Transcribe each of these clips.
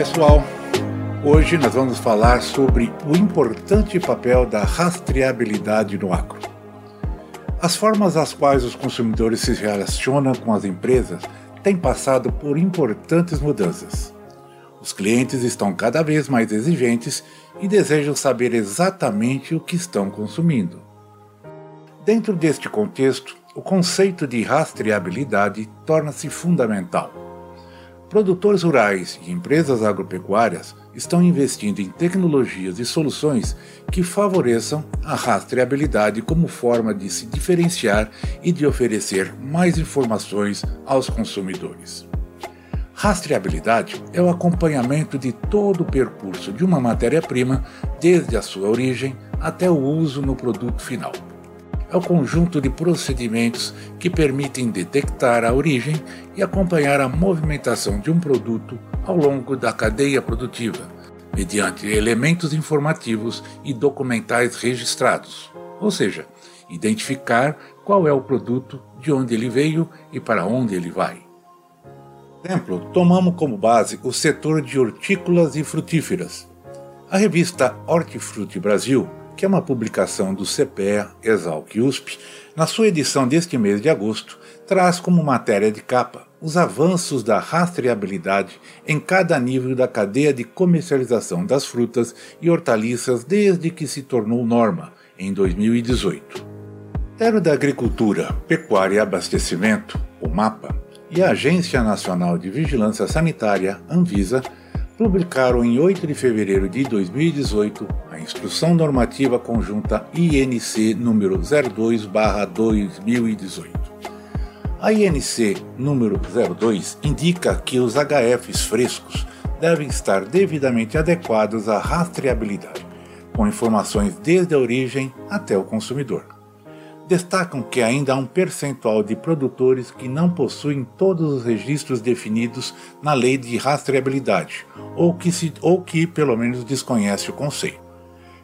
Pessoal! Hoje nós vamos falar sobre o importante papel da rastreabilidade no agro. As formas às quais os consumidores se relacionam com as empresas têm passado por importantes mudanças. Os clientes estão cada vez mais exigentes e desejam saber exatamente o que estão consumindo. Dentro deste contexto, o conceito de rastreabilidade torna-se fundamental Produtores rurais e empresas agropecuárias estão investindo em tecnologias e soluções que favoreçam a rastreabilidade como forma de se diferenciar e de oferecer mais informações aos consumidores. Rastreabilidade é o acompanhamento de todo o percurso de uma matéria-prima, desde a sua origem até o uso no produto final é o conjunto de procedimentos que permitem detectar a origem e acompanhar a movimentação de um produto ao longo da cadeia produtiva, mediante elementos informativos e documentais registrados, ou seja, identificar qual é o produto, de onde ele veio e para onde ele vai. Exemplo, tomamos como base o setor de hortícolas e frutíferas. A revista Hortifruti Brasil que é uma publicação do CPE Exalc USP, na sua edição deste mês de agosto, traz como matéria de capa os avanços da rastreabilidade em cada nível da cadeia de comercialização das frutas e hortaliças desde que se tornou norma, em 2018. O Ministério da Agricultura, Pecuária e Abastecimento, o MAPA, e a Agência Nacional de Vigilância Sanitária, Anvisa, publicaram em 8 de fevereiro de 2018 a Instrução Normativa Conjunta INC número 02/2018. A INC número 02 indica que os HFs frescos devem estar devidamente adequados à rastreabilidade, com informações desde a origem até o consumidor destacam que ainda há um percentual de produtores que não possuem todos os registros definidos na lei de rastreabilidade, ou que, se, ou que pelo menos desconhece o conceito.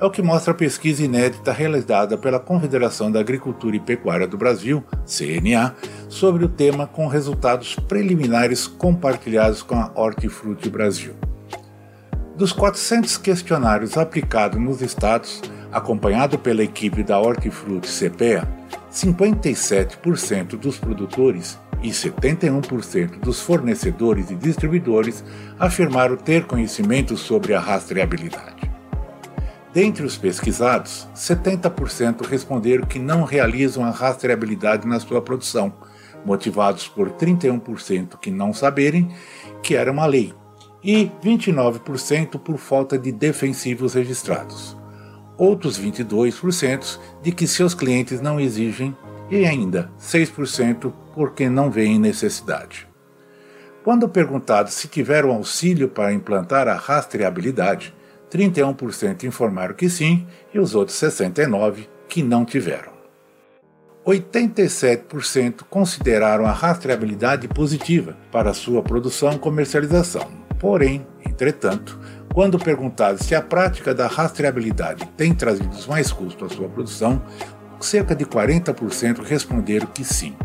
É o que mostra a pesquisa inédita realizada pela Confederação da Agricultura e Pecuária do Brasil, CNA, sobre o tema com resultados preliminares compartilhados com a Hortifruti Brasil. Dos 400 questionários aplicados nos estados, acompanhado pela equipe da Hortifruti CPEA, 57% dos produtores e 71% dos fornecedores e distribuidores afirmaram ter conhecimento sobre a rastreabilidade. Dentre os pesquisados, 70% responderam que não realizam a rastreabilidade na sua produção, motivados por 31% que não saberem que era uma lei e 29% por falta de defensivos registrados outros 22% de que seus clientes não exigem e ainda 6% porque não veem necessidade. Quando perguntado se tiveram auxílio para implantar a rastreabilidade, 31% informaram que sim e os outros 69% que não tiveram. 87% consideraram a rastreabilidade positiva para sua produção e comercialização. Porém, entretanto, quando perguntado se a prática da rastreabilidade tem trazido mais custo à sua produção, cerca de 40% responderam que sim.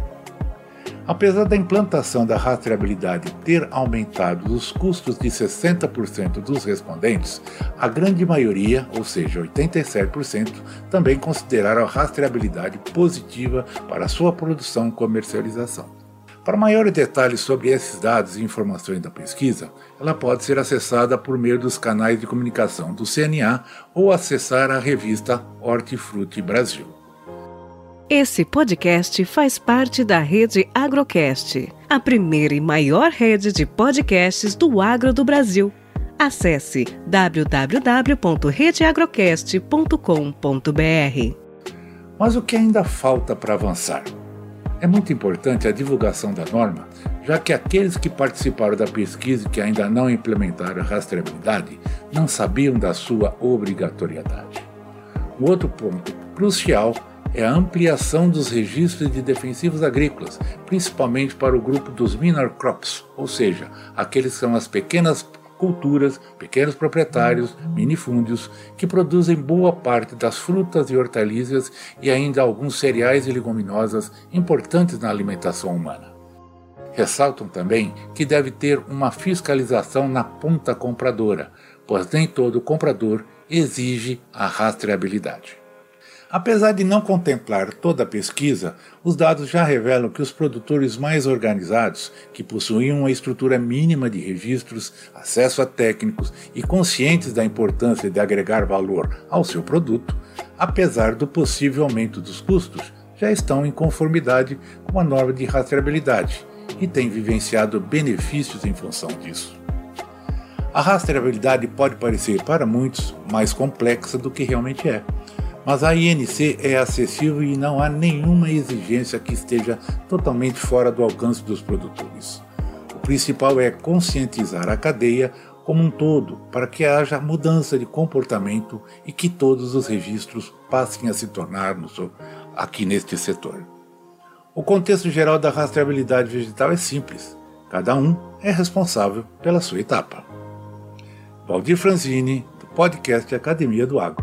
Apesar da implantação da rastreabilidade ter aumentado os custos de 60% dos respondentes, a grande maioria, ou seja, 87%, também consideraram a rastreabilidade positiva para sua produção e comercialização. Para maiores detalhes sobre esses dados e informações da pesquisa, ela pode ser acessada por meio dos canais de comunicação do CNA ou acessar a revista Hortifruti Brasil. Esse podcast faz parte da rede Agrocast, a primeira e maior rede de podcasts do agro do Brasil. Acesse www.redeagrocast.com.br. Mas o que ainda falta para avançar? É muito importante a divulgação da norma, já que aqueles que participaram da pesquisa e que ainda não implementaram a rastreabilidade não sabiam da sua obrigatoriedade. Um outro ponto crucial é a ampliação dos registros de defensivos agrícolas, principalmente para o grupo dos minor crops, ou seja, aqueles que são as pequenas culturas, pequenos proprietários, minifúndios, que produzem boa parte das frutas e hortaliças e ainda alguns cereais e leguminosas importantes na alimentação humana. Ressaltam também que deve ter uma fiscalização na ponta compradora, pois nem todo comprador exige a rastreabilidade. Apesar de não contemplar toda a pesquisa, os dados já revelam que os produtores mais organizados, que possuíam uma estrutura mínima de registros, acesso a técnicos e conscientes da importância de agregar valor ao seu produto, apesar do possível aumento dos custos, já estão em conformidade com a norma de rastreabilidade e têm vivenciado benefícios em função disso. A rastreabilidade pode parecer para muitos mais complexa do que realmente é mas a INC é acessível e não há nenhuma exigência que esteja totalmente fora do alcance dos produtores. O principal é conscientizar a cadeia como um todo para que haja mudança de comportamento e que todos os registros passem a se tornar aqui neste setor. O contexto geral da rastreabilidade vegetal é simples. Cada um é responsável pela sua etapa. Valdir Franzini, do podcast Academia do Agro.